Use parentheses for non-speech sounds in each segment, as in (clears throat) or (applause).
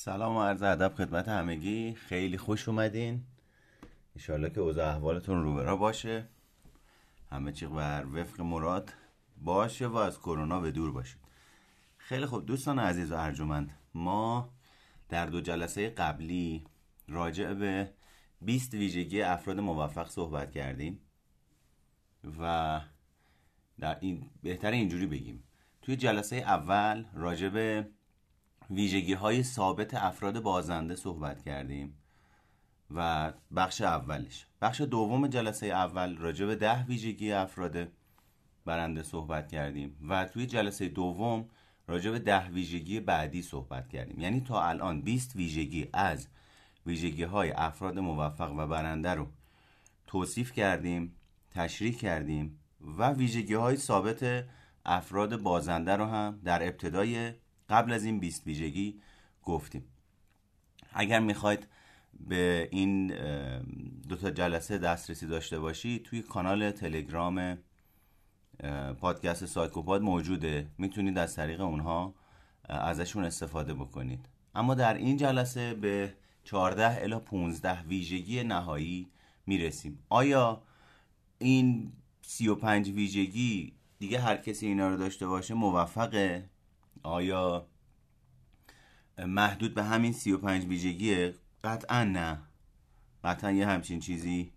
سلام و عرض ادب خدمت همگی. خیلی خوش اومدین. انشالله که اوضاع احوالتون روبرا باشه. همه چی بر وفق مراد باشه و از کرونا به دور باشید. خیلی خوب. دوستان عزیز و ارجمند ما در دو جلسه قبلی راجع به 20 ویژگی افراد موفق صحبت کردیم و در این بهتر اینجوری بگیم. توی جلسه اول راجع به ویژگی های ثابت افراد بازنده صحبت کردیم و بخش اولش. بخش دوم جلسه اول راجع به ده ویژگی افراد برنده صحبت کردیم و توی جلسه دوم راجع به ده ویژگی بعدی صحبت کردیم. یعنی تا الان 20 ویژگی از ویژگی های افراد موفق و برنده رو توصیف کردیم تشریح کردیم و ویژگی های ثابت افراد بازنده رو هم در ابتدای قبل از این 20 ویژگی گفتیم. اگر می‌خواید به این دو تا جلسه دسترسی داشته باشی توی کانال تلگرام پادکست سایکوپاد موجوده. می‌تونید از طریق اونها ازشون استفاده بکنید. اما در این جلسه به 14 الا 15 ویژگی نهایی می‌رسیم. آیا این 35 ویژگی دیگه هر کسی اینا رو داشته باشه موفقه؟ آیا محدود به همین 35 ویژگیه؟ قطعا نه. قطعا یه همچین چیزی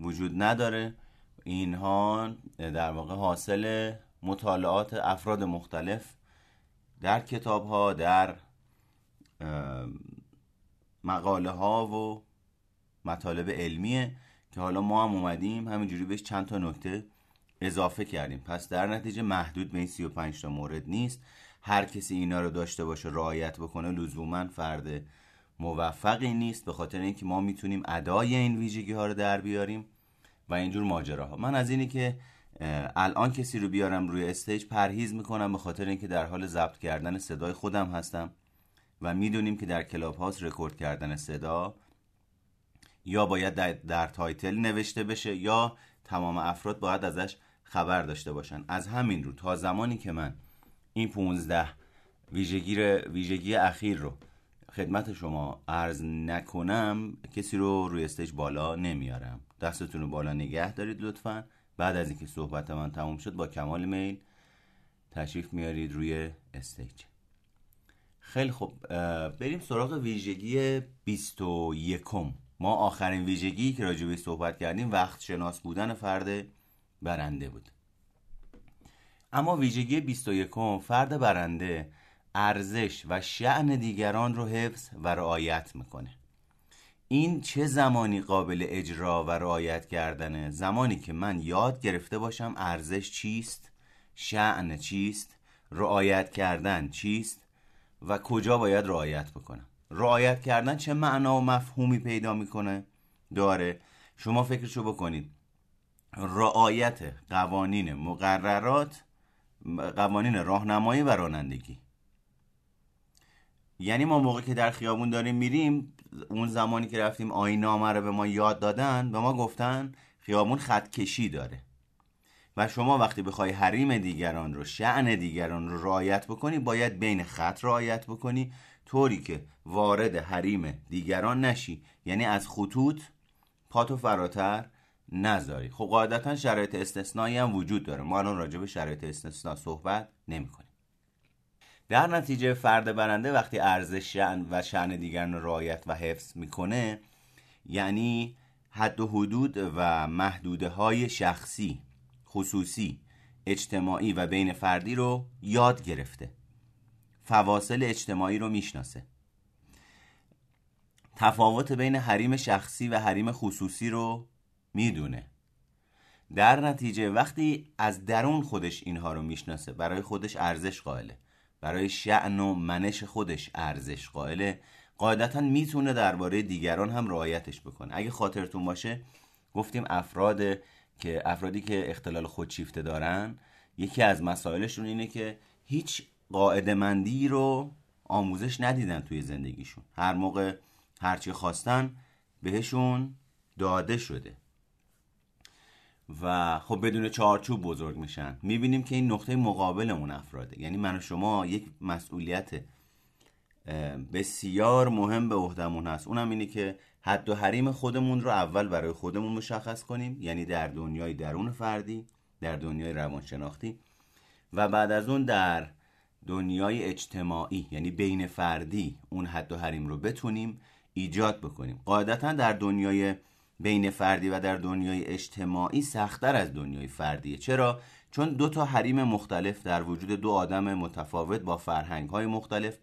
وجود نداره. اینها در واقع حاصل مطالعات افراد مختلف در کتاب ها در مقاله ها و مطالب علمیه که حالا ما هم اومدیم همینجوری بهش چند تا نکته اضافه کردیم. پس در نتیجه محدود به این 35 تا مورد نیست. هر کسی اینا رو داشته باشه رعایت بکنه لزوما فرد موفقی نیست. به خاطر اینکه ما می‌تونیم ادای این ویژگی ها رو در بیاریم و اینجور ماجراها. من از اینی که الان کسی رو بیارم روی استیج پرهیز می‌کنم به خاطر اینکه در حال ضبط کردن صدای خودم هستم و می‌دونیم که در کلاب هاوس رکورد کردن صدا یا باید در, در title نوشته بشه یا تمام افراد باید ازش خبر داشته باشن. از همین رو تا زمانی که من این 15 ویژگی, ویژگی اخیر رو خدمت شما عرض نکنم کسی رو روی stage بالا نمیارم. دستتون رو بالا نگه دارید لطفا. بعد از اینکه صحبت من تموم شد با کمال میل تشریف میارید روی استیج. خیلی خب بریم سراغ ویژگی 21 ما آخرین ویژگی که راجع صحبت کردیم وقت شناس بودن فرد برنده بود. اما ویژگی 21 فرد برنده ارزش و شعن دیگران رو حفظ و رعایت می‌کنه. این چه زمانی قابل اجرا و رعایت کردنه؟ زمانی که من یاد گرفته باشم ارزش چیست شعن چیست رعایت کردن چیست و کجا باید رعایت بکنم. رعایت کردن چه معنا و مفهومی پیدا می‌کنه؟ داره شما فکرشو بکنید. رعایت قوانین مقررات قوانین راهنمایی و رانندگی. یعنی ما موقع که در خیابون داریم میریم اون زمانی که رفتیم آین نامه رو به ما یاد دادن به ما گفتن خیابون خط کشی داره. و شما وقتی بخوای حریم دیگران رو شعن دیگران رو رعایت بکنی باید بین خط رعایت بکنی طوری که وارد حریم دیگران نشی. یعنی از خطوط پاتو فراتر نذاری. خب قاعدتا شرایط استثنایی هم وجود داره. ما الان راجع به شرایط استثنا صحبت نمی کنیم. در نتیجه فرد برنده وقتی ارزش شعن و شعن دیگران رو رعایت و حفظ می‌کنه یعنی حد و حدود و محدوده های شخصی خصوصی اجتماعی و بین فردی رو یاد گرفته. فواصل اجتماعی رو می‌شناسه. تفاوت بین حریم شخصی و حریم خصوصی رو می‌دونه. در نتیجه وقتی از درون خودش اینها رو می‌شناسه برای خودش ارزش قائله. برای شعن و منش خودش ارزش قائله. قاعدتا می‌تونه درباره دیگران هم رعایتش بکنه. اگه خاطرتون باشه گفتیم افراد که افرادی که اختلال خودشیفته دارن یکی از مسائلشون اینه که هیچ قاعده مندی رو آموزش ندیدن توی زندگیشون. هر موقع هرچی خواستن بهشون داده شده. و خب بدون چارچوب بزرگ میشن. می‌بینیم که این نقطه مقابل اون افراده. یعنی من و شما یک مسئولیت بسیار مهم به عهدمون هست. اونم اینه که حد و حریم خودمون رو اول برای خودمون مشخص کنیم. یعنی در دنیای درون فردی در دنیای روانشناختی و بعد از اون در دنیای اجتماعی. یعنی بین فردی اون حد و حریم رو بتونیم ایجاد بکنیم. قاعدتا در دنیای بین فردی و در دنیای اجتماعی سختتر از دنیای فردیه. چرا؟ چون دو تا حریم مختلف در وجود دو آدم متفاوت با فرهنگ های مختلف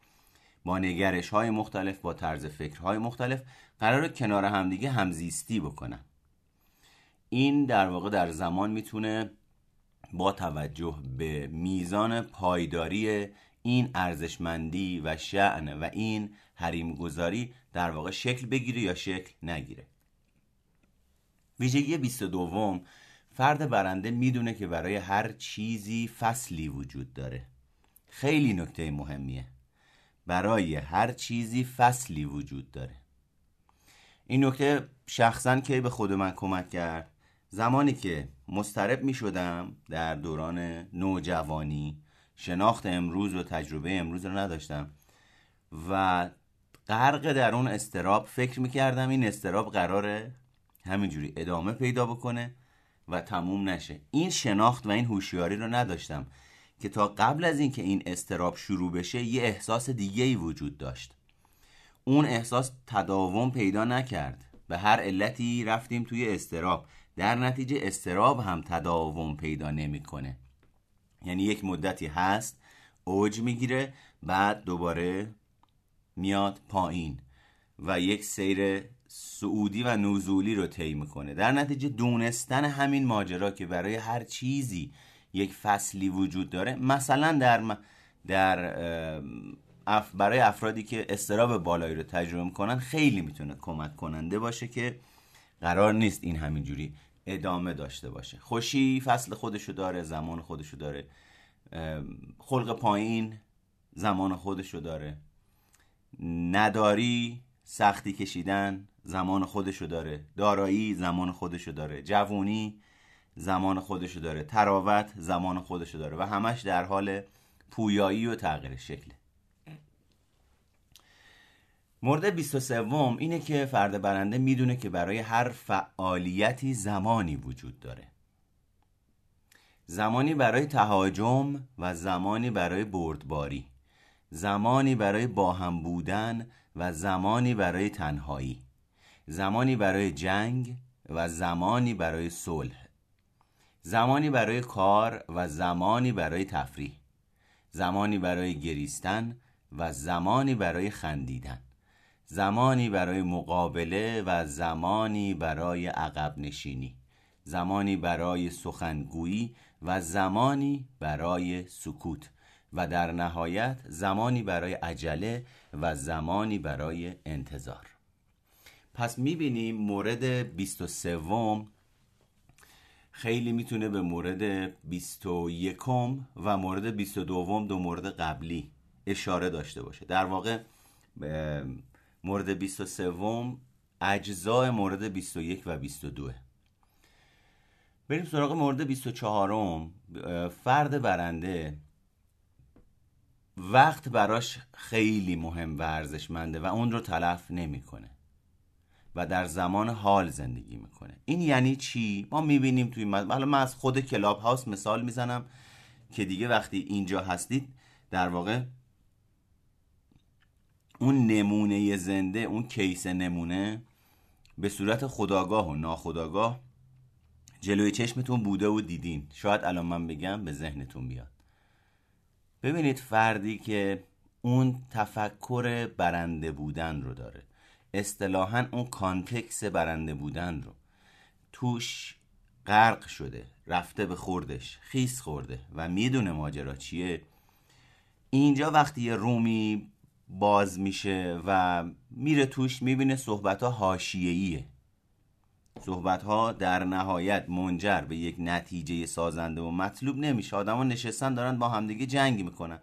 با نگرش های مختلف با طرز فکرهای مختلف قرار کنار همدیگه همزیستی بکنن. این در واقع در زمان می‌تونه با توجه به میزان پایداری این ارزشمندی و شعن و این حریم گذاری در واقع شکل بگیره یا شکل نگیره. ویژگی 22 فرد برنده می‌دونه که برای هر چیزی فصلی وجود داره. خیلی نکته مهمیه. برای هر چیزی فصلی وجود داره. این نکته شخصا که به خود من کمک کرد؟ زمانی که مسترب می شدم در دوران نوجوانی شناخت امروز و تجربه امروز رو نداشتم و غرق در اون استراب فکر می کردم این استراب قراره همینجوری ادامه پیدا بکنه و تموم نشه. این شناخت و این هوشیاری رو نداشتم که تا قبل از اینکه این استراب شروع بشه یه احساس دیگه ای وجود داشت. اون احساس تداوم پیدا نکرد. به هر علتی رفتیم توی استراب. در نتیجه استراب هم تداوم پیدا نمی‌کنه. یعنی یک مدتی هست اوج می‌گیره بعد دوباره میاد پایین و یک سیر سعودی و نزولی رو طی می‌کنه. در نتیجه دونستن همین ماجرا که برای هر چیزی یک فصلی وجود داره مثلا در در برای افرادی که استراب بالایی رو تجربه می‌کنن خیلی می‌تونه کمک کننده باشه که قرار نیست این همینجوری ادامه داشته باشه. خوشی فصل خودشو داره زمان خودشو داره. خلق پایین زمان خودشو داره. نداری سختی کشیدن. زمان خودشو داره. دارایی زمان خودشو داره. جوونی زمان خودشو داره. تراوت زمان خودشو داره. و همش در حال پویایی و تغییر شکله مورد 23 اینه که فرد برنده می‌دونه که برای هر فعالیتی زمانی وجود داره. زمانی برای تهاجم و زمانی برای بردباری. زمانی برای باهم بودن و زمانی برای تنهایی. زمانی برای جنگ و زمانی برای صلح زمانی برای کار و زمانی برای تفریح زمانی برای گریستن و زمانی برای خندیدن زمانی برای مقابله و زمانی برای عقب نشینی زمانی برای سخنگویی و زمانی برای سکوت و در نهایت زمانی برای عجله و زمانی برای انتظار پس می‌بینیم مورد 23 خیلی می‌تونه به مورد 21 و مورد 22 دو مورد قبلی اشاره داشته باشه. در واقع مورد 23 اجزای مورد 21 و 22 بریم سراغ مورد 24 فرد برنده وقت براش خیلی مهم و ارزشمنده و اون رو تلف نمی‌کنه. و در زمان حال زندگی می‌کنه. این یعنی چی؟ ما می‌بینیم توی مد... حالا من از خود کلاب هاوس مثال می‌زنم که دیگه وقتی اینجا هستید در واقع اون نمونه زنده اون کیس نمونه به صورت خداگاه و ناخداگاه جلوی چشمتون بوده و دیدین. شاید الان من بگم به ذهنتون بیاد. ببینید فردی که اون تفکر برنده بودن رو داره. اصطلاحا اون کانتکس برنده بودن رو. توش غرق شده رفته به خوردش خیس خورده و می‌دونه ماجرا چیه. اینجا وقتی یه رومی باز میشه و میره توش می‌بینه صحبت ها حاشیه‌ایه. صحبت ها در نهایت منجر به یک نتیجه سازنده و مطلوب نمیشه. آدما نشستن دارن با همدیگه جنگ می‌کنن.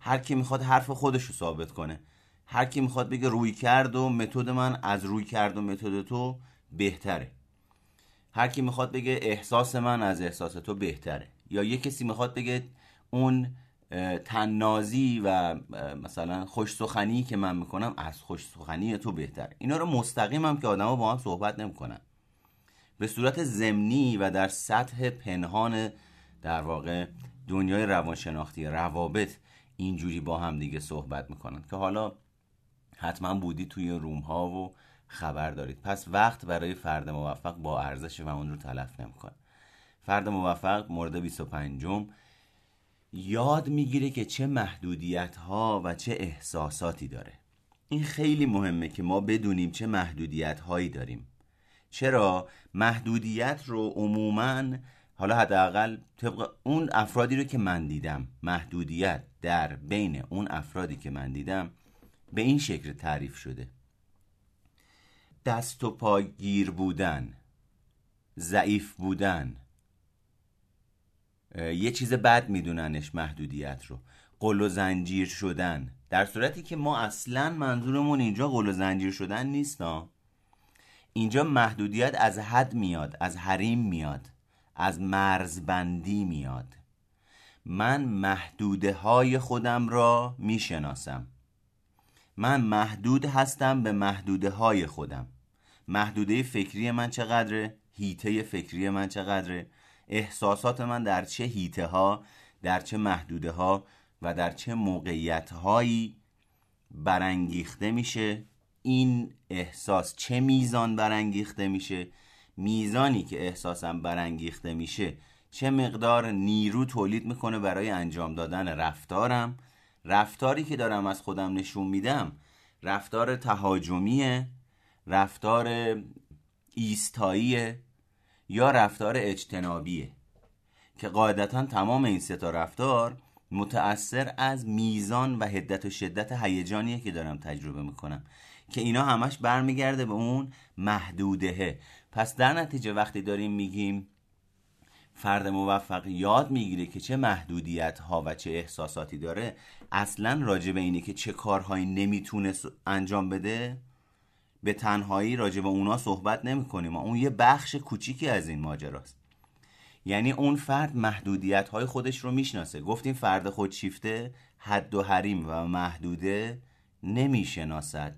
هر کی می‌خواد حرف خودش رو ثابت کنه. هر کی می‌خواد بگه روی کرد و متد من از روی کرد و متد تو بهتره. هر کی می‌خواد بگه احساس من از احساس تو بهتره. یا یه کسی می‌خواد بگه اون تننازی و مثلا خوش سخنی که من می‌کنم از خوش سخنی تو بهتر. اینا رو مستقیم هم که آدما با هم صحبت نمی‌کنن. به صورت زمینی و در سطح پنهان در واقع دنیای روانشناختی روابط اینجوری با هم دیگه صحبت می‌کنن که حالا حتما بودی توی روم ها و خبر دارید. پس وقت برای فرد موفق با ارزش و اون رو تلف نمی‌کنه. فرد موفق مورد 25 یاد می‌گیره که چه محدودیت ها و چه احساساتی داره. این خیلی مهمه که ما بدونیم چه محدودیت هایی داریم. چرا؟ محدودیت رو عموما حالا حداقل طبق اون افرادی رو که من دیدم محدودیت در بین اون افرادی که من دیدم به این شکل تعریف شده. دست و پا گیر بودن ضعیف بودن. یه چیز بد میدوننش محدودیت رو. قل و زنجیر شدن. در صورتی که ما اصلا منظورمون اینجا قل و زنجیر شدن نیست اینجا محدودیت از حد میاد از حریم میاد از مرزبندی میاد. من محدوده های خودم را می‌شناسم. من محدود هستم به محدوده های خودم. محدوده فکری من چقدره؟ هیته فکری من چقدره؟ احساسات من در چه هیته ها در چه محدوده ها و در چه موقعیت هایی برانگیخته میشه؟ این احساس چه میزان برانگیخته میشه؟ میزانی که احساسم برانگیخته میشه چه مقدار نیرو تولید می‌کنه برای انجام دادن رفتارم؟ رفتاری که دارم از خودم نشون میدم رفتار تهاجمیه رفتار ایستاییه یا رفتار اجتنابیه که قاعدتا تمام این سه رفتار متأثر از میزان و حدت و شدت هیجانیه که دارم تجربه می‌کنم که اینا همش برمیگرده به اون محدودهه. پس در نتیجه وقتی داریم میگیم فرد موفق یاد می‌گیره که چه محدودیت ها و چه احساساتی داره اصلا راجع به اینه که چه کارهایی نمی‌تونه انجام بده. به تنهایی راجع به اونا صحبت نمی کنیم اون یه بخش کوچیکی از این ماجراست. یعنی اون فرد محدودیت های خودش رو می‌شناسه. گفتیم فرد خودشیفته حد و حریم و محدوده نمی‌شناسد.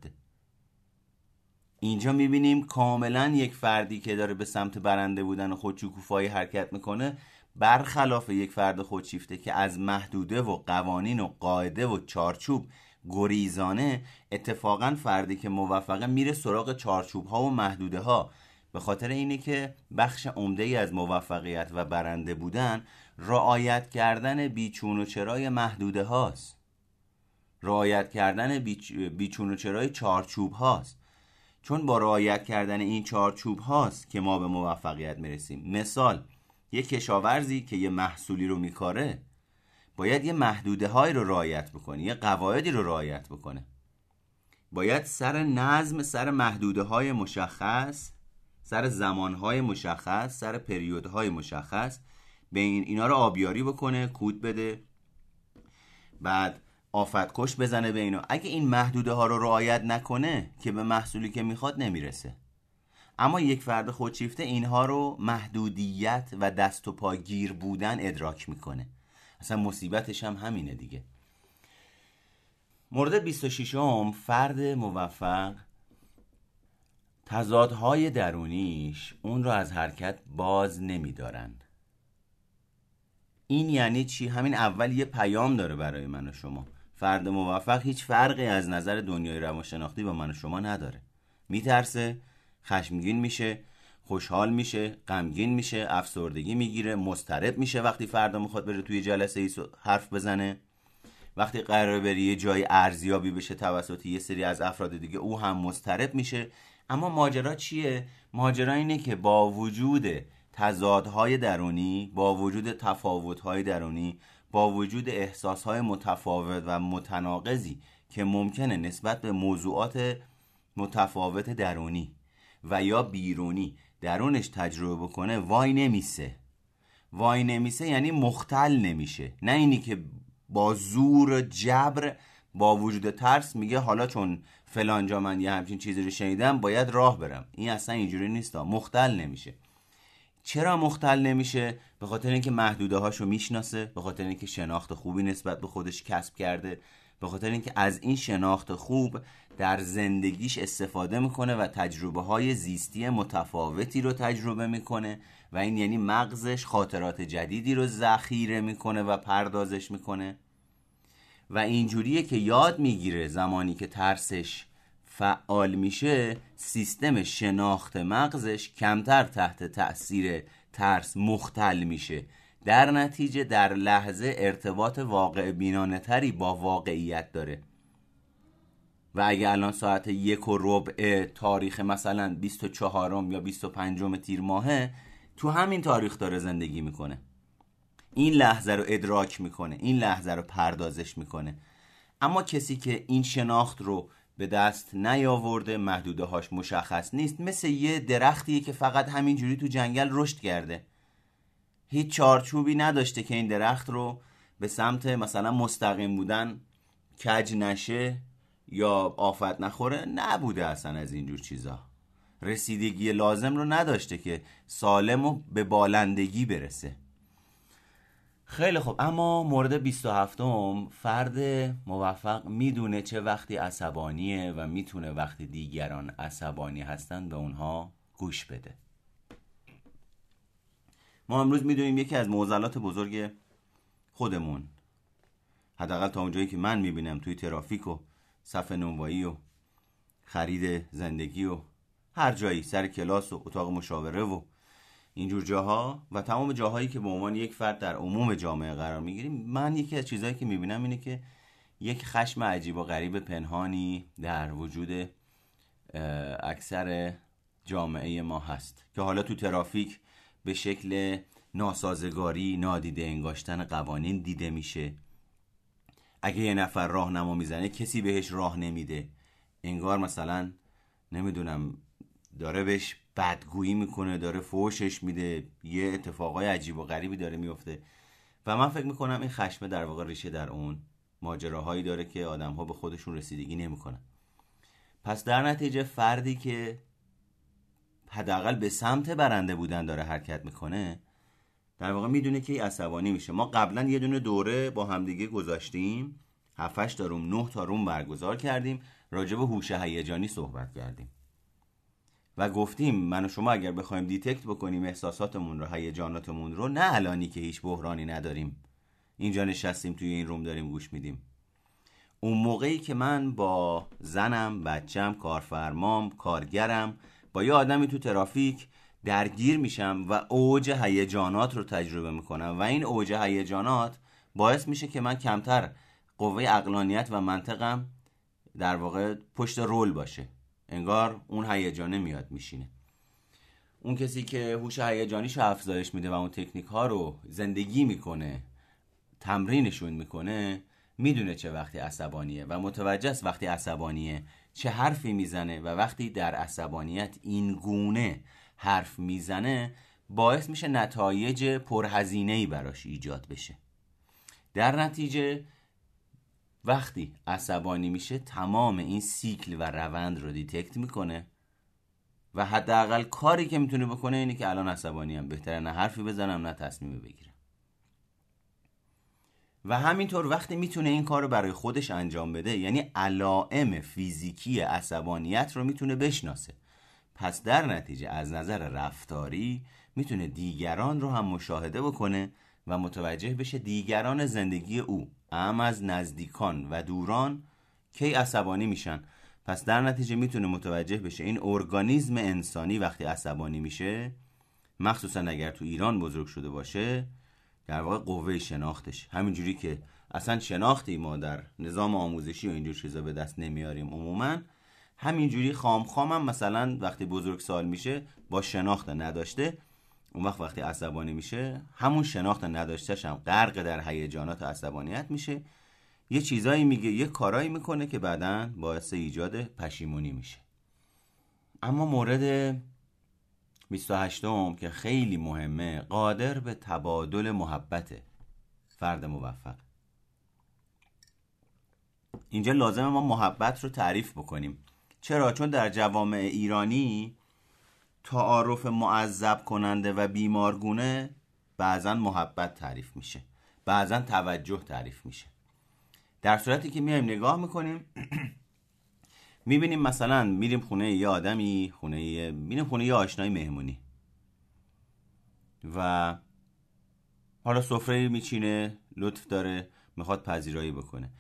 اینجا می‌بینیم کاملا یک فردی که داره به سمت برنده بودن و خودشکوفایی حرکت می‌کنه برخلاف یک فرد خودشیفته که از محدوده و قوانین و قاعده و چارچوب گریزانه اتفاقا فردی که موفقه میره سراغ چارچوب ها و محدوده ها به خاطر اینه که بخش عمده ای از موفقیت و برنده بودن رعایت کردن بیچون و چرای محدوده هاست. رعایت کردن بیچون و چرای چارچوب هاست. چون با رعایت کردن این چارچوب هاست که ما به موفقیت می‌رسیم. مثال یه کشاورزی که یه محصولی رو میکاره باید یه محدوده های رو رعایت بکنه یه قواعدی رو رعایت بکنه. باید سر نظم سر محدوده های مشخص سر زمان های مشخص سر پریود های مشخص به این اینا رو آبیاری بکنه کود بده. بعد آفتکش بزنه به اینا اگه این محدوده ها رو رعایت نکنه که به محصولی که می‌خواد نمی‌رسه. اما یک فرد خودشیفته اینها رو محدودیت و دست و پا گیر بودن ادراک می‌کنه. اصلا مصیبتش هم همینه دیگه. مورد 26 هم فرد موفق تضادهای درونیش اون رو از حرکت باز نمیدارن. این یعنی چی؟ همین اول یه پیام داره برای من و شما. فرد موفق هیچ فرقی از نظر دنیای روانشناختی با من و شما نداره. میترسه خشمگین میشه خوشحال میشه غمگین میشه افسردگی می‌گیره مضطرب میشه وقتی فردا می‌خواد بره توی جلسه ای حرف بزنه. وقتی قرار بری یه جای ارزیابی بشه توسط یه سری از افراد دیگه او هم مضطرب میشه. اما ماجرا چیه؟ ماجرا اینه که با وجود تضادهای درونی با وجود تفاوتهای درونی با وجود احساسهای متفاوت و متناقضی که ممکنه نسبت به موضوعات متفاوت درونی و یا بیرونی درونش تجربه بکنه وای نمیسه. وای نمیسه یعنی مختل نمیشه. نه اینی که با زور جبر با وجود ترس میگه حالا چون فلانجا من یه همچین چیزی رو شنیدم باید راه برم. این اصلا اینجوری نیست مختل نمیشه. چرا مختل نمیشه؟ به خاطر اینکه محدوده هاشو می‌شناسه به خاطر اینکه شناخت خوبی نسبت به خودش کسب کرده به خاطر اینکه از این شناخت خوب در زندگیش استفاده می‌کنه و تجربه های زیستی متفاوتی رو تجربه می‌کنه و این یعنی مغزش خاطرات جدیدی رو ذخیره می‌کنه و پردازش می‌کنه. و اینجوریه که یاد می‌گیره زمانی که ترسش فعال میشه سیستم شناخت مغزش کمتر تحت تاثیر ترس مختل میشه. در نتیجه در لحظه ارتباط واقع بینانه تری با واقعیت داره. و اگه الان ساعت یک و ربع تاریخ مثلا 24 یا 25 تیر ماهه تو همین تاریخ داره زندگی می‌کنه. این لحظه رو ادراک می‌کنه این لحظه رو پردازش می‌کنه. اما کسی که این شناخت رو به دست نیاورده محدوده هاش مشخص نیست. مثل یه درختیه که فقط همینجوری تو جنگل رشد کرده. هیچ چارچوبی نداشته که این درخت رو به سمت مثلا مستقیم بودن کج نشه یا آفت نخوره. نبوده اصلا از اینجور چیزا. رسیدگی لازم رو نداشته که سالم و به بالندگی برسه. خیلی خوب. اما مورد 27 م فرد موفق می‌دونه چه وقتی عصبانیه و می‌تونه وقتی دیگران عصبانی هستن به اونها گوش بده. ما امروز می‌دونیم یکی از معضلات بزرگ خودمون. حداقل تا اونجایی که من می‌بینم توی ترافیک و صف نونوایی و خرید زندگی و هر جایی سر کلاس و اتاق مشاوره و اینجور جاها و تمام جاهایی که به عنوان یک فرد در عموم جامعه قرار می‌گیریم من یکی از چیزهایی که می‌بینم اینه که یک خشم عجیب و غریب پنهانی در وجود اکثر جامعه ما هست که حالا تو ترافیک به شکل ناسازگاری نادیده انگاشتن قوانین دیده میشه. اگه یه نفر راهنما می‌زنه کسی بهش راه نمیده. انگار مثلا نمی‌دونم داره بهش بدگویی می‌کنه داره فوشش میده یه اتفاقای عجیب و غریبی داره میفته و من فکر می‌کنم این خشمه در واقع ریشه در اون ماجراهایی داره که آدم ها به خودشون رسیدگی نمی‌کنن. پس در نتیجه فردی که حداقل به سمت برنده بودن داره حرکت می‌کنه در واقع می‌دونه که عصبانی میشه. ما قبلا یه دونه دوره با همدیگه گذاشتیم. 7 تا روم 9 تا روم برگزار کردیم. راجع به هوش هیجانی صحبت کردیم. و گفتیم من و شما اگر بخوایم دیتکت بکنیم احساساتمون رو هیجاناتمون رو نه الانی که هیچ بحرانی نداریم. اینجا نشستیم توی این روم داریم گوش میدیم. اون موقعی که من با زنم بچم کارفرمام کارگرم با یه آدمی تو ترافیک درگیر میشم و اوج هیجانات رو تجربه می‌کنم و این اوج هیجانات باعث میشه که من کمتر قوه اقلانیت و منطقم در واقع پشت رول باشه. انگار اون هیجانه میاد میشینه. اون کسی که هوش هیجانیش افزایش میده و اون تکنیک ها رو زندگی می‌کنه تمرینشون می‌کنه می‌دونه چه وقتی عصبانیه و متوجه است وقتی عصبانیه چه حرفی می‌زنه و وقتی در عصبانیت این گونه حرف می‌زنه باعث میشه نتایج پرهزینه براش ایجاد بشه. در نتیجه وقتی عصبانی میشه تمام این سیکل و روند رو detect می‌کنه. و حداقل کاری که می‌تونه بکنه اینه که الان عصبانی هم بهتره نه حرفی بزنم نه تصمیم بگیرم. و همینطور وقتی می‌تونه این کار رو برای خودش انجام بده یعنی علائم فیزیکی عصبانیت رو می‌تونه بشناسه. پس در نتیجه از نظر رفتاری می‌تونه دیگران رو هم مشاهده بکنه و متوجه بشه دیگران زندگی او ام از نزدیکان و دوران کی عصبانی میشن. پس در نتیجه می‌تونه متوجه بشه این ارگانیزم انسانی وقتی عصبانی میشه مخصوصا اگر تو ایران بزرگ شده باشه در واقع قوه شناختش. همینجوری که اصلا شناختی ما در نظام آموزشی و اینجور چیزا به دست نمیاریم عموما همینجوری خام خام هم مثلا وقتی بزرگ سال میشه با شناخت نداشته اون وقت وقتی عصبانی میشه همون شناخت نداشتهش هم غرق در هیجانات عصبانیت میشه. یه چیزایی میگه یه کارایی می‌کنه که بعدا باعث ایجاد پشیمونی میشه. اما مورد 28 م که خیلی مهمه قادر به تبادل محبت فرد موفق. اینجا لازم ما محبت رو تعریف بکنیم. چرا؟ چون در جوامع ایرانی تعارف معذب کننده و بیمارگونه بعضا محبت تعریف میشه. بعضا توجه تعریف میشه. در صورتی که میایم نگاه می‌کنیم (clears throat) می‌بینیم مثلا میریم خونه یه آدمی خونه میریم خونه یه آشنایی مهمونی. و حالا سفره میچینه لطف داره می‌خواد پذیرایی بکنه.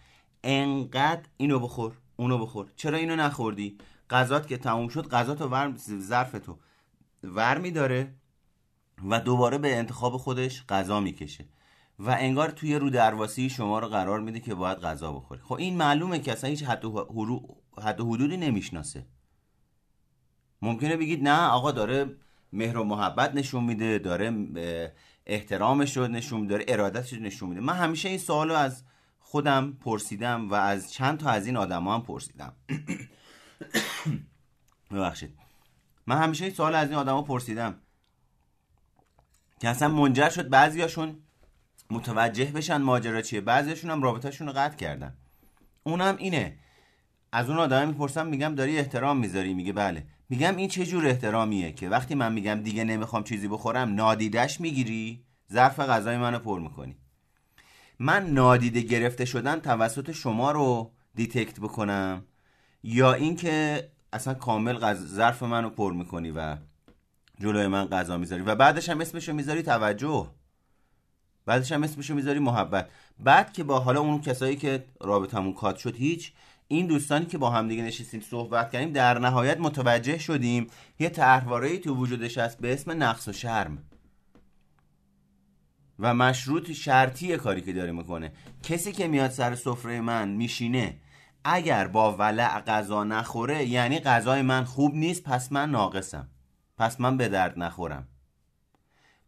انقدر اینو بخور اونو بخور. چرا اینو نخوردی؟ غذات که تموم شد غذاتو ور ظرفتو ور میداره و دوباره به انتخاب خودش غذا می‌کشه و انگار توی رو درواسی شما رو قرار میده که باید غذا بخوری. خب این معلومه که اصلا هیچ حد و حدودی نمی‌شناسه. ممکنه بگید نه آقا داره مهر و محبت نشون میده داره احترامش رو نشون میده داره ارادتش رو نشون میده. من همیشه این سوال رو از خودم پرسیدم و از چند تا از این آدم هم پرسیدم. (coughs) ببخشید. من همیشه این سوال از این آدما پرسیدم. که اصلا منجر شد بعضیاشون متوجه بشن ماجرا چیه. بعضیشون هم رابطهشون رو قطع کردن. اونم اینه. از اون آدم می‌پرسم میگم داری احترام می‌ذاری؟ میگه بله. میگم این چه جور احترامیه که وقتی من میگم دیگه نمی‌خوام چیزی بخورم نادیدش می‌گیری؟ ظرف غذای منو پر می‌کنی. من نادیده گرفته شدن توسط شما رو دیتکت بکنم؟ یا اینکه اصلا کامل ظرف منو پر می‌کنی و جلوی من غذا می‌ذاری. و بعدش هم اسمشو می‌ذاری توجه. بعدش هم اسمشو می‌ذاری محبت. بعد که با حالا اون کسایی که رابطمون کات شد هیچ این دوستانی که با هم دیگه نشستیم صحبت کردیم در نهایت متوجه شدیم یه طرحواره تو وجودش هست به اسم نقص و شرم. و مشروط شرطی کاری که داره می‌کنه. کسی که میاد سر سفره من میشینه اگر با ولع غذا نخوره یعنی غذای من خوب نیست پس من ناقصم. پس من به درد نخورم.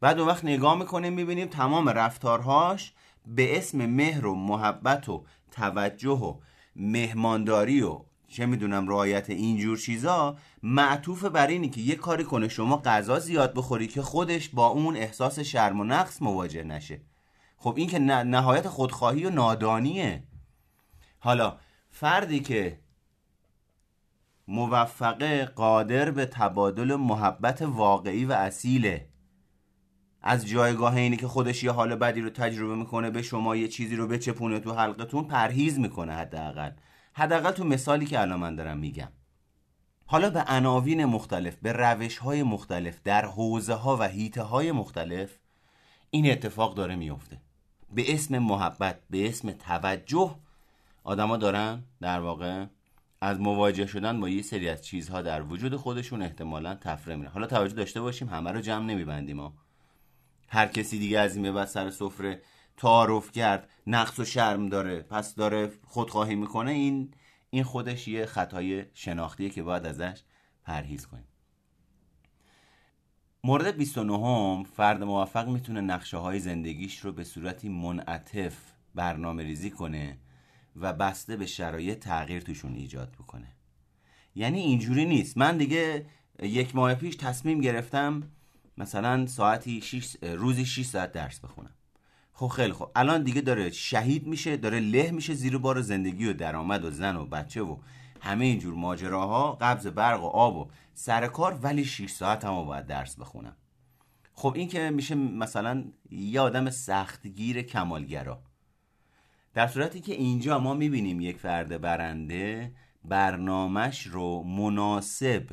بعد اون وقت نگاه می‌کنیم می‌بینیم تمام رفتارهاش به اسم مهر و محبت و توجه و مهمانداری و چه می‌دونم رعایت اینجور چیزا معطوف بر اینی که یه کاری کنه شما غذا زیاد بخوری که خودش با اون احساس شرم و نقص مواجه نشه. خب این که نهایت خودخواهی و نادانیه. حالا فردی که موفقه قادر به تبادل محبت واقعی و اصیله. از جایگاه اینی که خودش یه حال بدی رو تجربه می‌کنه به شما یه چیزی رو بچپونه تو حلقتون پرهیز می‌کنه حداقل. حداقل تو مثالی که الان من دارم میگم. حالا به عناوین مختلف به روش های مختلف در حوزه ها و هیته های مختلف این اتفاق داره میفته به اسم محبت به اسم توجه آدما دارن در واقع از مواجه شدن با یه سری از چیزها در وجود خودشون احتمالا تفره میرن. حالا توجه داشته باشیم همه رو جمع نمیبندیم هر کسی دیگه از این بعد سر سفره تعارف کرد نقص و شرم داره پس داره خودخواهی می‌کنه این این خودش یه خطای شناختیه که باید ازش پرهیز کنیم. مورد 29 فرد موفق می‌تونه نقشه های زندگیش رو به صورتی منعطف برنامه ریزی کنه و بسته به شرایط تغییر توشون ایجاد بکنه. یعنی اینجوری نیست. من دیگه یک ماه پیش تصمیم گرفتم مثلا ساعتی شیش روزی 6 ساعت درس بخونم. خب خیلی خب الان دیگه داره شهید میشه داره له میشه زیر بار زندگی و درآمد و زن و بچه و همه اینجور ماجراها قبض برق و آب و سر کار ولی 6 ساعت هم باید درس بخونم. خب این که میشه مثلا یه آدم سختگیر کمالگرا. در صورتی که اینجا ما می‌بینیم یک فرد برنده برنامهش رو مناسب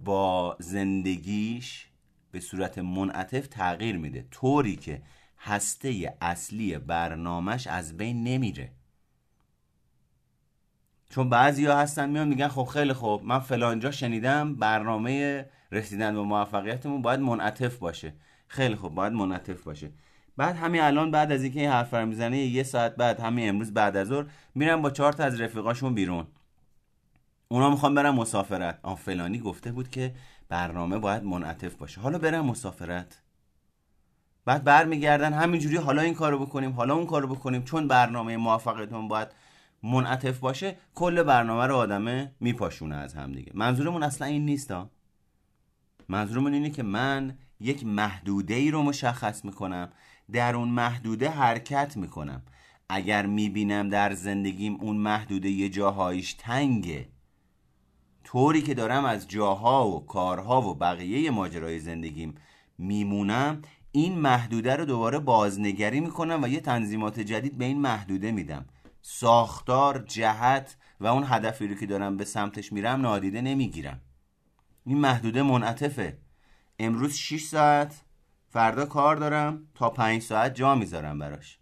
با زندگیش به صورت منعطف تغییر میده طوری که هسته اصلی برنامهش از بین نمیره. چون بعضی ها هستن میان میگن خب خیلی خوب من فلانجا شنیدم برنامه رسیدن به موفقیتمون باید منعطف باشه. خیلی خوب باید منعطف باشه. بعد همین الان بعد از اینکه این حرف رو می‌زنه یه ساعت بعد همین امروز بعد از ظهر میرن با چهار تا از رفیقاشون بیرون. اونا می‌خوان برن مسافرت. آن فلانی گفته بود که برنامه باید منعطف باشه. حالا برن مسافرت. بعد برمیگردن همینجوری حالا این کارو بکنیم حالا اون کارو بکنیم. چون برنامه موفقیتون باید منعطف باشه کل برنامه رو آدمه میپاشونه از هم دیگه. منظورمون اصلا این نیست ها منظورمون اینه که من یک محدوده ای رو مشخص می‌کنم. در اون محدوده حرکت می‌کنم. اگر می‌بینم در زندگیم اون محدوده یه جاهایش تنگه طوری که دارم از جاها و کارها و بقیه ماجرای زندگیم میمونم این محدوده رو دوباره بازنگری می‌کنم و یه تنظیمات جدید به این محدوده میدم. ساختار جهت و اون هدفی رو که دارم به سمتش میرم نادیده نمی‌گیرم. این محدوده منعطفه. امروز 6 ساعت فردا کار دارم تا 5 ساعت جا می‌ذارم براش.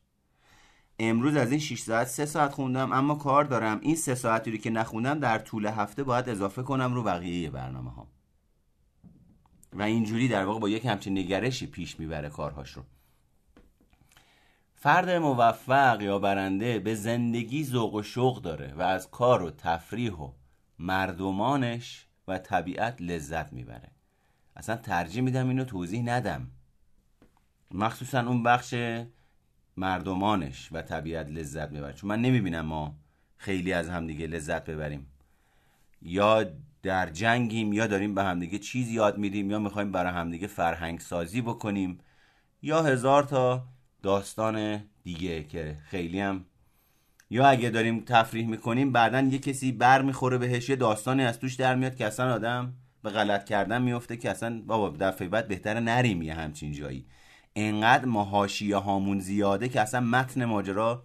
امروز از این 6 ساعت 3 ساعت خوندم اما کار دارم. این 3 ساعتی رو که نخوندم در طول هفته باید اضافه کنم رو بقیه برنامه ها و اینجوری در واقع با یک همچین نگرشی پیش می‌بره کارهاش رو. فرد موفق یا برنده به زندگی ذوق و شوق داره و از کار و تفریح و مردمانش و طبیعت لذت می‌بره. اصلا ترجیح میدم اینو توضیح ندم. مخصوصا اون بخش مردمانش و طبیعت لذت می‌بره چون من نمی‌بینم ما خیلی از همدیگه لذت ببریم. یا در جنگیم یا داریم به همدیگه چیز یاد میدیم یا می‌خوایم برای همدیگه فرهنگ سازی بکنیم. یا هزار تا داستان دیگه که خیلی هم یا اگه داریم تفریح می‌کنیم بعدا یه کسی بر می‌خوره بهش یه داستانی از توش در میاد که اصلا آدم به غلط کردن میفته که اصلا بابا دفعه بعد بهتره نریم یه همچین جایی. انقدر ما هامون زیاده که اصلا متن ماجرا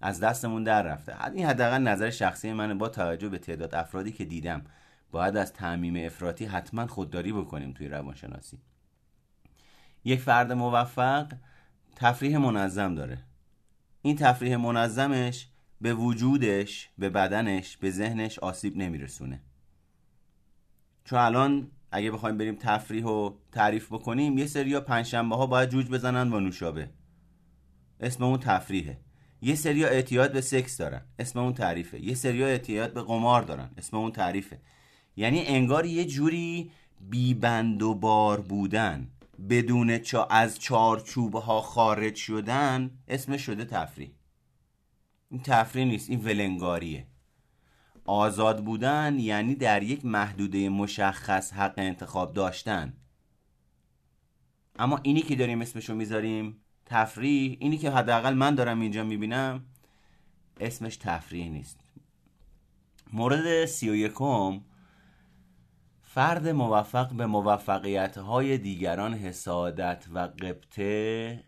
از دستمون در رفته. این حداقل نظر شخصی منه. با توجه به تعداد افرادی که دیدم باید از تعمیم افراطی حتما خودداری بکنیم توی روانشناسی. یک فرد موفق تفریح منظم داره. این تفریح منظمش به وجودش به بدنش به ذهنش آسیب نمیرسونه. چون الان اگه بخوایم بریم تفریح و تعریف بکنیم یه سریا پنجشنبه ها باید جوج بزنن و نوشابه. اسم اون تفریحه. یه سریا اعتیاد به سکس دارن اسم اون تعریفه. یه سریا اعتیاد به قمار دارن اسم اون تعریفه. یعنی انگار یه جوری بیبند و بار بودن. بدون چا از چارچوب ها خارج شدن اسمش شده تفریح. این تفریح نیست این ولنگاریه. آزاد بودن یعنی در یک محدوده مشخص حق انتخاب داشتن. اما اینی که داریم اسمشو می‌ذاریم تفریح اینی که حداقل من دارم اینجا می‌بینم اسمش تفریح نیست. مورد سی و یکم فرد موفق به موفقیت های دیگران حسادت و قبطه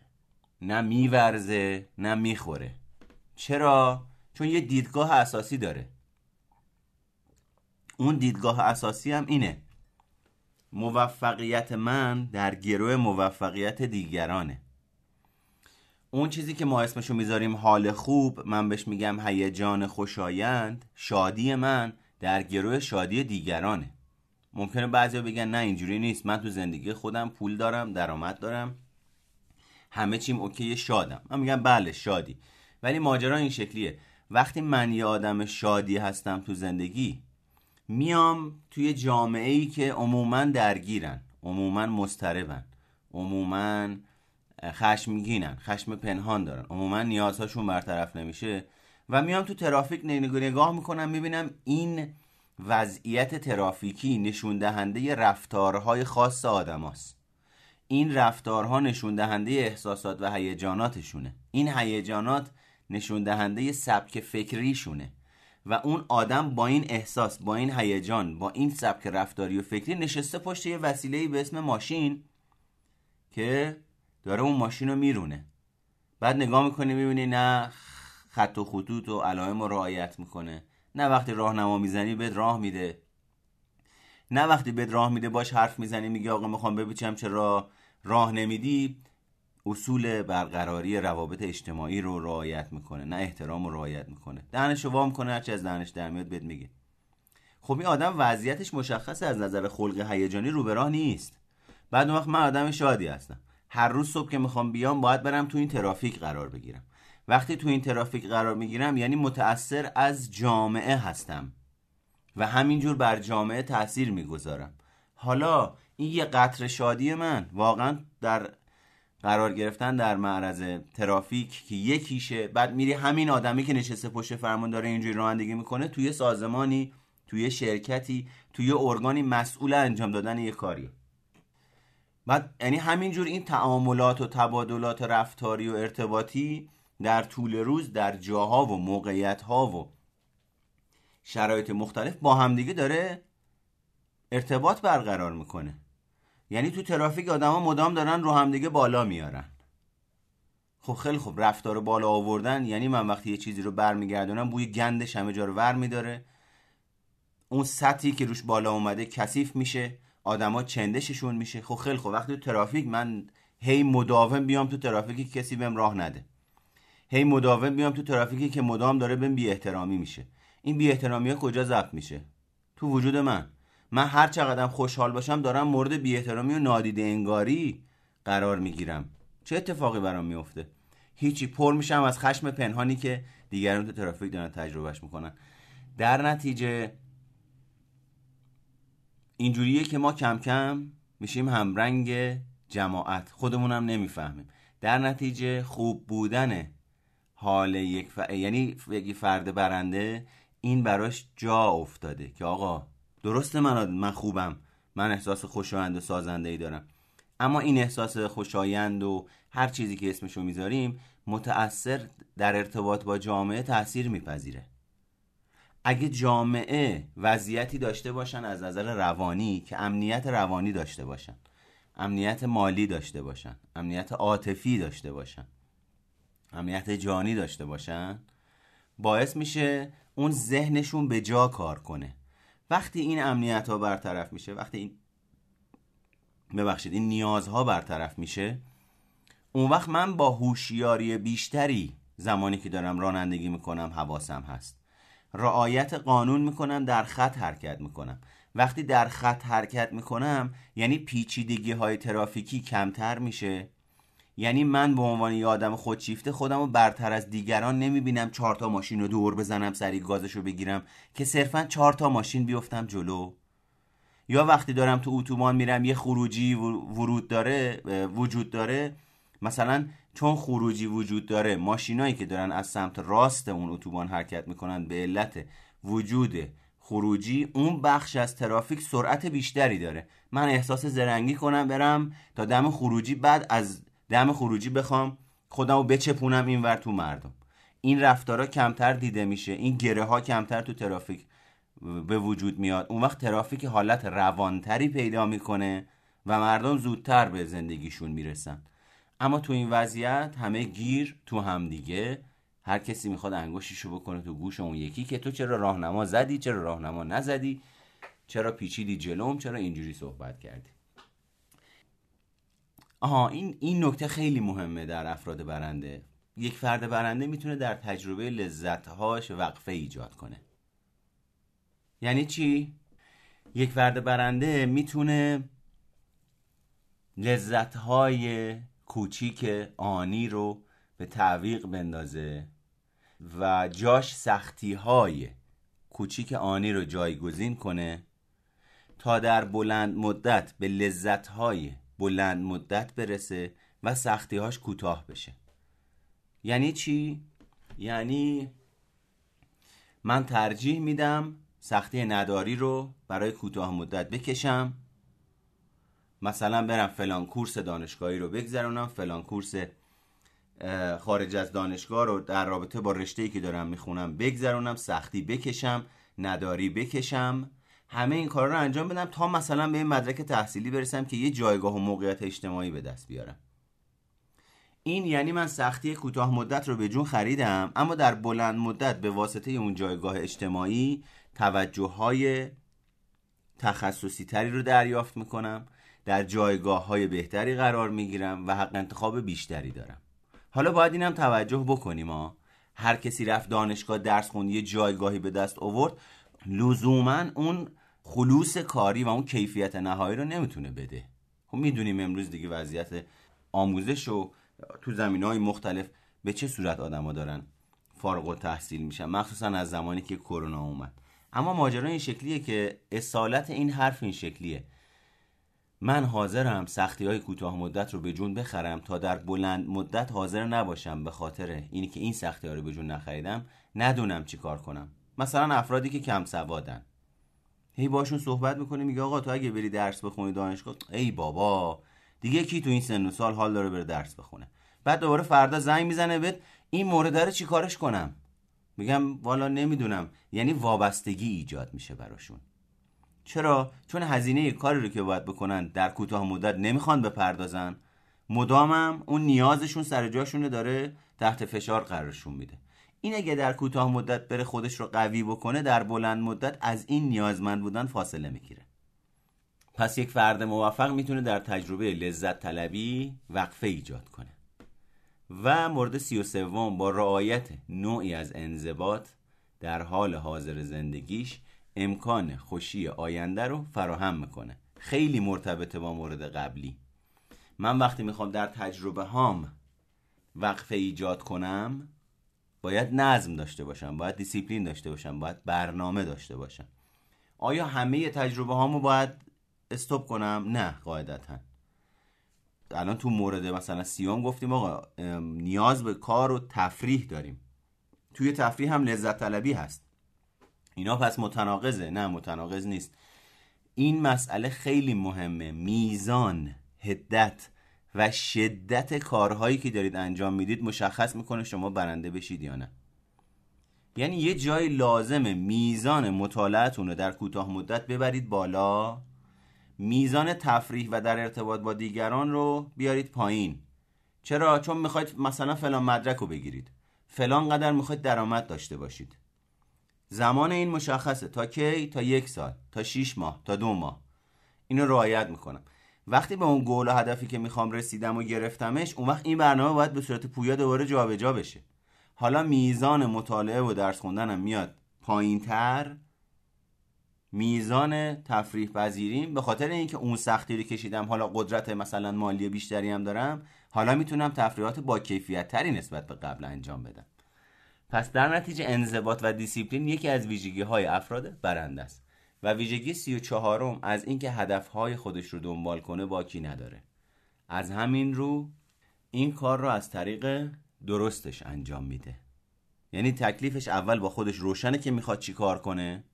نه میورزه نه می‌خوره. چرا؟ چون یه دیدگاه اساسی داره. اون دیدگاه اساسی هم اینه. موفقیت من در گروه موفقیت دیگرانه. اون چیزی که ما اسمشو می‌ذاریم حال خوب من بهش میگم هیجان خوشایند شادی من در گروه شادی دیگرانه. ممکنه بعضی بگن نه اینجوری نیست. من تو زندگی خودم پول دارم درآمد دارم. همه چیم اوکی شادم. من میگم بله شادی. ولی ماجرا این شکلیه. وقتی من یه آدم شادی هستم تو زندگی میام توی جامعه ای که عموما درگیرن عموما مستربن عموما خشمگینن خشم پنهان دارن. عموما نیازهاشون برطرف نمیشه و میام تو ترافیک نگاه می‌کنم می‌بینم این وضعیت ترافیکی نشون دهنده رفتارهای خاص آدماست. این رفتارها نشون دهنده احساسات و هیجاناتشونه. این هیجانات نشون دهنده سبک فکریشونه. و اون آدم با این احساس با این هیجان با این سبک رفتاری و فکری نشسته پشت یه وسیله به اسم ماشین که داره اون ماشین رو میرونه. بعد نگاه می‌کنی می‌بینی نه خط و خطوط و علائم رو رعایت می‌کنه. نه وقتی راهنما می‌زنی بهت راه میده. نه وقتی بهت راه میده باش حرف می‌زنی میگه آقا می‌خوام ببینم چرا راه نمیدی؟ اصول برقراری روابط اجتماعی رو رعایت می‌کنه نه احترام رو رعایت می‌کنه. دهنش رو وام کنه هرچی از دهنش در میاد بهت میگه. خب این آدم وضعیتش مشخصه از نظر خلق هیجانی رو راه نیست. بعد اون وقت من آدم شادی هستم. هر روز صبح که می‌خوام بیام باید برم تو این ترافیک قرار بگیرم. وقتی تو این ترافیک قرار می‌گیرم یعنی متأثر از جامعه هستم. و همینجور بر جامعه تاثیر می‌گذارم. حالا این یه قطر شادی من واقعا در قرار گرفتن در معرض ترافیک که یکیشه. بعد میری همین آدمی که نشسته پشت فرمان داره اینجوری رانندگی می‌کنه توی سازمانی توی شرکتی توی ارگانی مسئول انجام دادن یه کاری بعد یعنی همینجور این تعاملات و تبادلات رفتاری و ارتباطی در طول روز در جاها و موقعیت ها و شرایط مختلف با همدیگه داره ارتباط برقرار می‌کنه. یعنی تو ترافیک آدما مدام دارن رو همدیگه بالا میارن. خب خیلی خوب رفتار بالا آوردن یعنی من وقتی یه چیزی رو برمیگردونم بوی گندش همه جا رو ور میداره اون سطحی که روش بالا اومده کثیف میشه آدما چندششون میشه. خب خیلی خوب وقتی تو ترافیک من هی مداوم بیام تو ترافیکی کسی بهم راه نده. هی مداوم بیام تو ترافیکی که مدام داره بهم بی احترامی میشه. این بی احترامی ها کجا ضبط میشه؟ تو وجود من. من هر چقدر خوشحال باشم دارم مورد بی احترامی و نادیده انگاری قرار می‌گیرم. چه اتفاقی برام میفته هیچی. پر میشم از خشم پنهانی که دیگران تو ترافیک دارن تجربهش می‌کنن. در نتیجه اینجوریه که ما کم کم میشیم همرنگ جماعت. خودمونم نمی‌فهمیم. در نتیجه خوب بودن حال یک ف... یعنی یک فرد برنده این براش جا افتاده که آقا درسته من من خوبم. من احساس خوشایند و سازنده ای دارم. اما این احساس خوشایند و هر چیزی که اسمشو می‌ذاریم متأثر در ارتباط با جامعه تاثیر میپذیره. اگه جامعه وضعیتی داشته باشن از نظر روانی که امنیت روانی داشته باشن امنیت مالی داشته باشن امنیت عاطفی داشته باشن امنیت جانی داشته باشن باعث میشه اون ذهنشون به جا کار کنه. وقتی این امنیت ها برطرف میشه وقتی این ببخشید این نیازها برطرف میشه اون وقت من با هوشیاری بیشتری زمانی که دارم رانندگی می‌کنم حواسم هست. رعایت قانون می‌کنم در خط حرکت می‌کنم. وقتی در خط حرکت می‌کنم یعنی پیچیدگی های ترافیکی کمتر میشه. یعنی من به عنوان یه آدم خودشیفته خودم رو برتر از دیگران نمی‌بینم چهار تا ماشین رو دور بزنم سری گازش رو بگیرم که صرفا چهار تا ماشین بیفتم جلو. یا وقتی دارم تو اتوبان میرم یه خروجی ورود داره وجود داره. مثلا چون خروجی وجود داره ماشینایی که دارن از سمت راست اون اتوبان حرکت می‌کنن به علت وجود خروجی اون بخش از ترافیک سرعت بیشتری داره. من احساس زرنگی کنم برم تا دم خروجی بعد از دم خروجی بخوام خودم رو بچپونم اینور تو مردم. این رفتارا کمتر دیده میشه این گره ها کمتر تو ترافیک به وجود میاد. اون وقت ترافیک حالت روانتری پیدا می‌کنه و مردم زودتر به زندگیشون می‌رسن. اما تو این وضعیت همه گیر تو هم دیگه. هر کسی می‌خواد انگشتشو بکنه تو گوش اون یکی که تو چرا راهنما زدی چرا راهنما نزدی چرا پیچیدی جلوم چرا اینجوری صحبت کردی. آها این این نکته خیلی مهمه در افراد برنده. یک فرد برنده می‌تونه در تجربه لذتهاش وقفه ایجاد کنه. یعنی چی؟ یک فرد برنده می‌تونه لذتهای کوچیک آنی رو به تعویق بندازه و جاش سختی های کوچیک آنی رو جایگزین کنه تا در بلند مدت به لذت های بلند مدت برسه و سختی هاش کوتاه بشه. یعنی چی؟ یعنی من ترجیح میدم سختی نداری رو برای کوتاه مدت بکشم. مثلا برم فلان کورس دانشگاهی رو بگذرونم فلان کورس خارج از دانشگاه رو در رابطه با رشته‌ای که دارم می‌خونم بگذرونم سختی بکشم نداری بکشم. همه این کارا رو انجام بدم تا مثلا به این مدرک تحصیلی برسم که یه جایگاه و موقعیت اجتماعی به دست بیارم. این یعنی من سختی کوتاه مدت رو به جون خریدم اما در بلند مدت به واسطه اون جایگاه اجتماعی توجه های تخصصی تری رو دریافت می‌کنم در جایگاه های بهتری قرار می‌گیرم و حق انتخاب بیشتری دارم. حالا باید اینم توجه بکنیم ها. هر کسی رفت دانشگاه درس خوند یه جایگاهی به دست آورد لزوما اون خلوص کاری و اون کیفیت نهایی رو نمی‌تونه بده. خب می‌دونیم امروز دیگه وضعیت آموزش و تو زمین های مختلف به چه صورت آدما دارن فارغ و تحصیل میشن مخصوصا از زمانی که کرونا اومد. اما ماجرا این شکلیه که اصالت این حرف این شکلیه. من حاضرم سختی های کوتاه مدت رو به جون بخرم تا در بلند مدت حاضر نباشم به خاطر اینی که این سختی ها رو به جون نخریدم ندونم چی کار کنم. مثلا افرادی که کم سوادن. هی باشون صحبت می‌کنه میگه آقا تو اگه بری درس بخونی دانشگاه ای بابا. دیگه کی تو این سن و سال حال داره بره درس بخونه؟ بعد دوباره فردا زنگ می‌زنه بهت این مورد داره چی کارش کنم؟ میگم والا نمی‌دونم. یعنی وابستگی ایجاد میشه براشون. چرا؟ چون هزینه کاری رو که باید بکنن در کوتاه مدت نمی‌خوان بپردازن. مدامم اون نیازشون سر جاشونه داره تحت فشار قرارشون میده. این اگه در کوتاه مدت بره خودش رو قوی بکنه در بلند مدت از این نیازمند بودن فاصله می‌گیره. پس یک فرد موفق می‌تونه در تجربه لذت طلبی وقفه ایجاد کنه. و مورد سی و سوم با رعایت نوعی از انضباط در حال حاضر زندگیش امکان خوشی آینده رو فراهم می‌کنه. خیلی مرتبطه با مورد قبلی. من وقتی می‌خوام در تجربه هام وقفه ایجاد کنم باید نظم داشته باشم باید دیسیپلین داشته باشم باید برنامه داشته باشم. آیا همه تجربه هامو باید stop کنم؟ نه قاعدتا. الان تو مورد مثلا سیوم گفتیم آقا نیاز به کار و تفریح داریم. توی تفریح هم لذت طلبی هست. اینا پس متناقضه. نه متناقض نیست. این مسئله خیلی مهمه. میزان هدت. و شدت کارهایی که دارید انجام می‌دید مشخص می‌کنه شما برنده بشید یا نه. یعنی یه جای لازمه میزان مطالعتون رو در کوتاه مدت ببرید بالا میزان تفریح و در ارتباط با دیگران رو بیارید پایین. چرا؟ چون می‌خواید مثلا فلان مدرک رو بگیرید. فلان قدر می‌خواید درآمد داشته باشید. زمان این مشخصه. تا کی؟ تا یک سال تا 6 ماه تا دو ماه. اینو رعایت می‌کنم. وقتی به اون گول و هدفی که می‌خوام رسیدم و گرفتمش اون وقت این برنامه باید به صورت پویا دوباره جابجا بشه. حالا میزان مطالعه و درس خوندنم میاد پایین تر میزان تفریح پذیریم به خاطر اینکه اون سختی رو کشیدم حالا قدرت مثلا مالی بیشتری هم دارم حالا می‌تونم تفریحات با کیفیت تری نسبت به قبل انجام بدم. پس در نتیجه انضباط و دیسیپلین یکی از ویژگی های افراد برنده است. و ویژگی سی و چهارم از اینکه هدفهای خودش رو دنبال کنه باکی نداره. از همین رو این کار رو از طریق درستش انجام میده. یعنی تکلیفش اول با خودش روشنه که می‌خواد چی کار کنه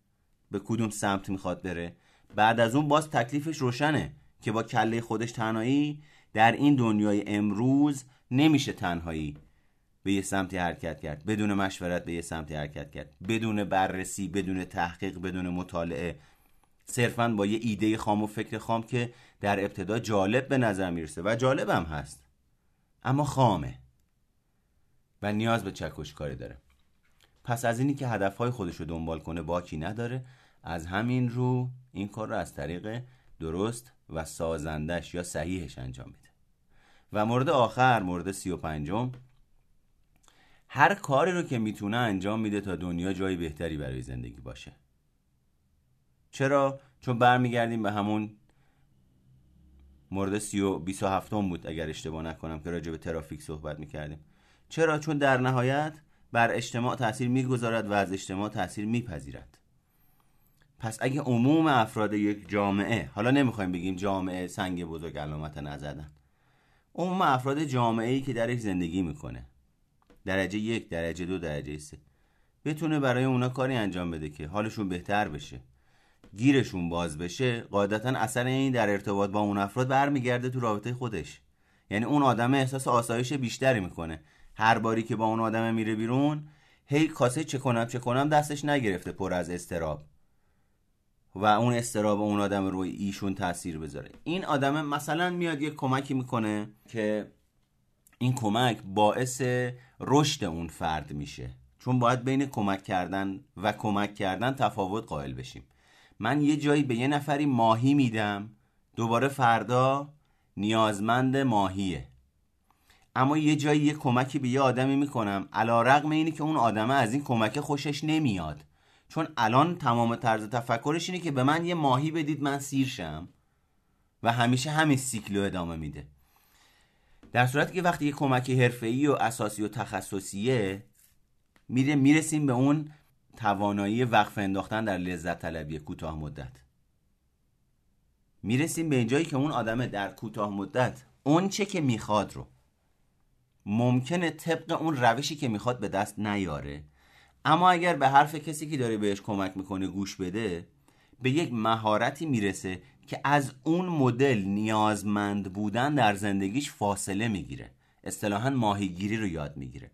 به کدوم سمت می‌خواد بره. بعد از اون باز تکلیفش روشنه که با کله خودش تنهایی در این دنیای امروز نمیشه تنهایی به یه سمتی حرکت کرد. بدون مشورت به یه سمتی حرکت کرد. بدون بررسی بدون تحقیق بدون مطالعه. صرفا با یه ایده خام و فکر خام که در ابتدا جالب به نظر می‌رسه و جالب هم هست. اما خامه. و نیاز به چکش کاری داره. پس از اینی که هدفهای خودش رو دنبال کنه باکی نداره. از همین رو این کار رو از طریق درست و سازندش یا صحیحش انجام میده. و مورد آخر مورد سی و پنجم هر کاری رو که می‌تونه انجام میده تا دنیا جای بهتری برای زندگی باشه چرا؟ چون برمیگردیم به همون مورد سی و بیس و هفتم بود اگر اشتباه نکنم که راجع به ترافیک صحبت می‌کردیم چرا؟ چون در نهایت بر اجتماع تاثیر می‌گذارد و از اجتماع تاثیر میپذیرد پس اگه عموم افراد یک جامعه حالا نمی‌خوایم بگیم جامعه سنگ بزرگ علامت نزدن عموم افراد جامعه ای که درش زندگی می‌کنه درجه یک درجه دو درجه سه. بتونه برای اونا کاری انجام بده که حالشون بهتر بشه. گیرشون باز بشه قاعدتا اثر این در ارتباط با اون افراد برمیگرده تو رابطه خودش. یعنی اون آدم احساس آسایش بیشتری می‌کنه. هر باری که با اون آدم میره بیرون هی کاسه چه کنم چه کنم دستش نگرفته پر از استراب. و اون استراب اون آدم روی ایشون تاثیر بذاره. این آدم مثلا میاد یه کمکی می‌کنه که این کمک باعث رشد اون فرد میشه. چون باید بین کمک کردن و کمک کردن تفاوت قائل بشیم. من یه جایی به یه نفری ماهی میدم دوباره فردا نیازمند ماهیه. اما یه جایی یه کمکی به یه آدمی می‌کنم علا رقم اینی که اون آدمه از این کمک خوشش نمیاد. چون الان تمام طرز تفکرش اینه که به من یه ماهی بدید من سیر شم و همیشه همین سیکلو ادامه میده. در صورتی که وقتی یه کمک حرفه‌ای و اساسی و تخصصیه میره می‌رسیم به اون توانایی وقف انداختن در لذت طلبی کوتاه مدت. می‌رسیم به اینجایی که اون آدمه در کوتاه مدت اون چه که می‌خواد رو. ممکنه طبق اون روشی که می‌خواد به دست نیاره. اما اگر به حرف کسی که داره بهش کمک می‌کنه گوش بده به یک مهارتی می‌رسه که از اون مدل نیازمند بودن در زندگیش فاصله می‌گیره. اصطلاحا ماهیگیری رو یاد می‌گیره.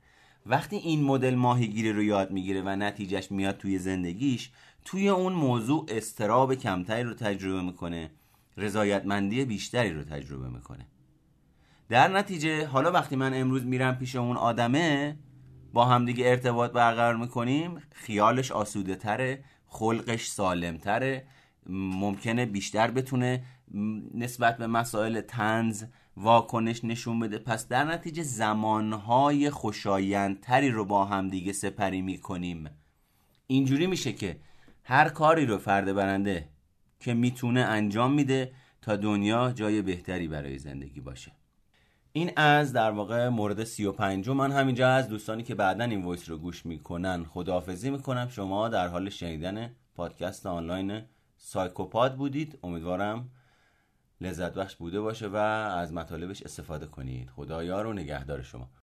وقتی این مدل ماهیگیری رو یاد می‌گیره و نتیجهش میاد توی زندگیش توی اون موضوع استراب کمتری رو تجربه می‌کنه رضایتمندی بیشتری رو تجربه می‌کنه. در نتیجه حالا وقتی من امروز میرم پیش اون آدمه با همدیگه ارتباط برقرار می‌کنیم خیالش آسوده تره خلقش سالم تره ممکنه بیشتر بتونه نسبت به مسائل طنز واکنش نشون بده. پس در نتیجه زمانهای خوشایندتری رو با همدیگه سپری می‌کنیم. اینجوری میشه که هر کاری رو فرد برنده که می‌تونه انجام میده تا دنیا جای بهتری برای زندگی باشه. این از در واقع مورد سی و پنجم من همینجا از دوستانی که بعدا این voice رو گوش می‌کنن خداحافظی می‌کنم. شما در حال شنیدن پادکست آنلاین سایکوپاد بودید. امیدوارم لذت بخش بوده باشه و از مطالبش استفاده کنید. خدایا رو نگهدار شما.